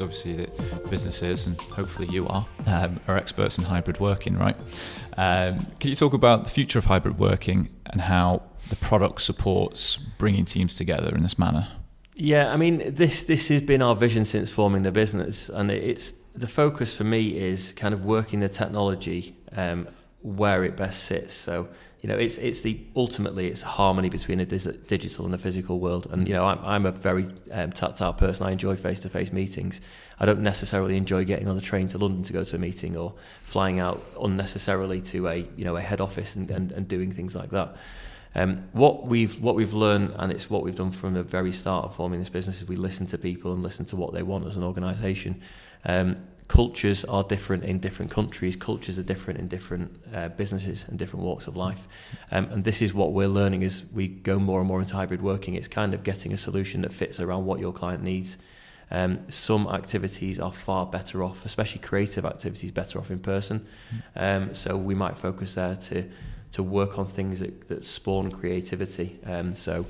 obviously that businesses and hopefully you are um, are experts in hybrid working, right? Um, can you talk about the future of hybrid working and how the product supports bringing teams together in this manner? Yeah, I mean this this has been our vision since forming the business, and it's the focus for me is kind of working the technology um, where it best sits. So you know, it's it's the ultimately it's harmony between a digital and a physical world. And you know, I'm I'm a very um, tactile person. I enjoy face to face meetings. I don't necessarily enjoy getting on the train to London to go to a meeting or flying out unnecessarily to a you know a head office and, and, and doing things like that. Um, what we've what we've learned, and it's what we've done from the very start of forming this business, is we listen to people and listen to what they want as an organisation. Um, cultures are different in different countries, cultures are different in different uh, businesses and different walks of life. Um, and this is what we're learning as we go more and more into hybrid working. It's kind of getting a solution that fits around what your client needs. Um, some activities are far better off, especially creative activities, better off in person. Um, so we might focus there to to work on things that, that spawn creativity. Um, so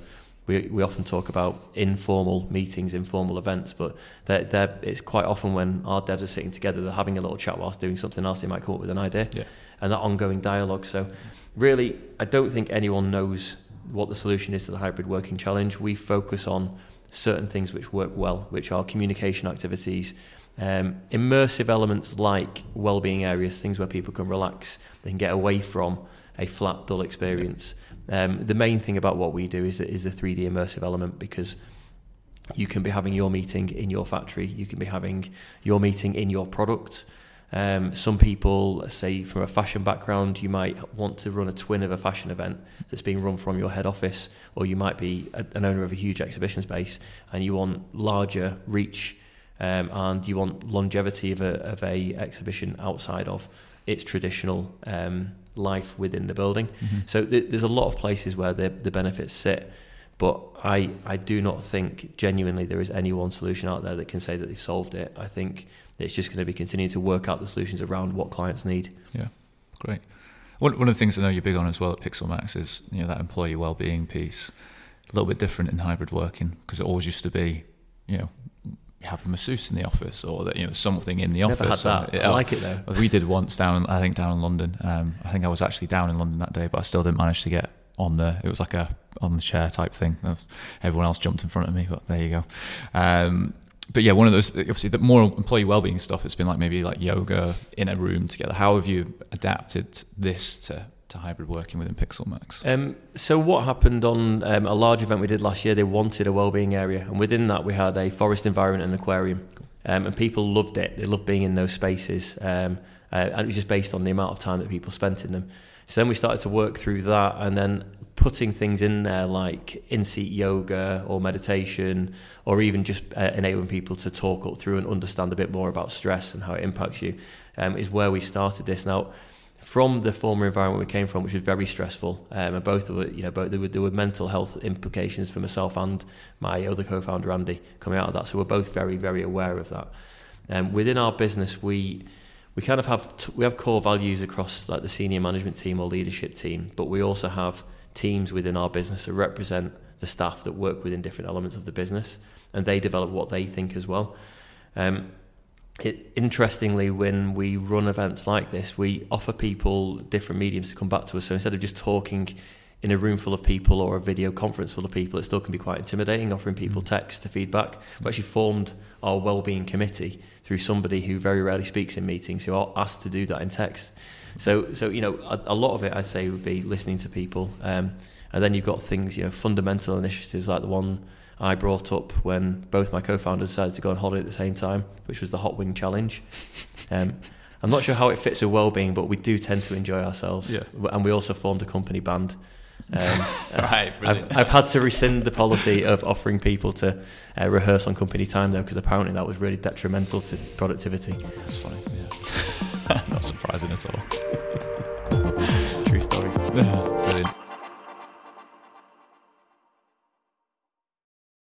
we, we often talk about informal meetings, informal events, but they're, they're, it's quite often when our devs are sitting together, they're having a little chat whilst doing something else, they might come up with an idea yeah. and that ongoing dialogue. So, really, I don't think anyone knows what the solution is to the hybrid working challenge. We focus on certain things which work well, which are communication activities, um, immersive elements like well-being areas, things where people can relax, they can get away from a flat, dull experience. Um, the main thing about what we do is is the 3D immersive element because you can be having your meeting in your factory, you can be having your meeting in your product. Um, some people, say from a fashion background, you might want to run a twin of a fashion event that's being run from your head office, or you might be a, an owner of a huge exhibition space and you want larger reach um, and you want longevity of a, of a exhibition outside of its traditional um, life within the building. Mm-hmm. So th- there's a lot of places where the, the benefits sit. But I, I do not think genuinely there is any one solution out there that can say that they've solved it. I think it's just going to be continuing to work out the solutions around what clients need. Yeah, great. One, one of the things I know you're big on as well at Pixelmax is you know that employee well-being piece. A little bit different in hybrid working because it always used to be, you know, have a masseuse in the office or that you know something in the Never office. Had that. I like it though. We did once down, I think down in London. Um, I think I was actually down in London that day, but I still didn't manage to get on the. It was like a on the chair type thing. Everyone else jumped in front of me, but there you go. Um, but yeah, one of those obviously the more employee well-being stuff. It's been like maybe like yoga in a room together. How have you adapted this to to hybrid working within Pixelmax? Um, so what happened on um, a large event we did last year? They wanted a wellbeing area, and within that we had a forest environment and aquarium, um, and people loved it. They loved being in those spaces, um, uh, and it was just based on the amount of time that people spent in them. So then we started to work through that, and then putting things in there like in-seat yoga or meditation, or even just uh, enabling people to talk up through and understand a bit more about stress and how it impacts you, um, is where we started this. Now from the former environment we came from, which was very stressful, um, and both were, you know, both there were, there were mental health implications for myself and my other co-founder Andy coming out of that. So we're both very, very aware of that. Um, within our business, we we kind of have t- we have core values across like the senior management team or leadership team, but we also have teams within our business that represent the staff that work within different elements of the business, and they develop what they think as well. Um, it, interestingly, when we run events like this, we offer people different mediums to come back to us. So instead of just talking in a room full of people or a video conference full of people, it still can be quite intimidating, offering people mm. text to feedback. We actually formed our wellbeing committee through somebody who very rarely speaks in meetings, who are asked to do that in text. So, so you know, a, a lot of it, I'd say, would be listening to people. Um, and then you've got things, you know, fundamental initiatives like the one I brought up when both my co-founders decided to go on holiday at the same time, which was the Hot Wing Challenge. Um, I'm not sure how it fits with well-being, but we do tend to enjoy ourselves. Yeah. And we also formed a company band. Um, right, I've, I've, had to rescind the policy of offering people to uh, rehearse on company time though, because apparently that was really detrimental to productivity. That's funny. Yeah. not surprising at all. True story.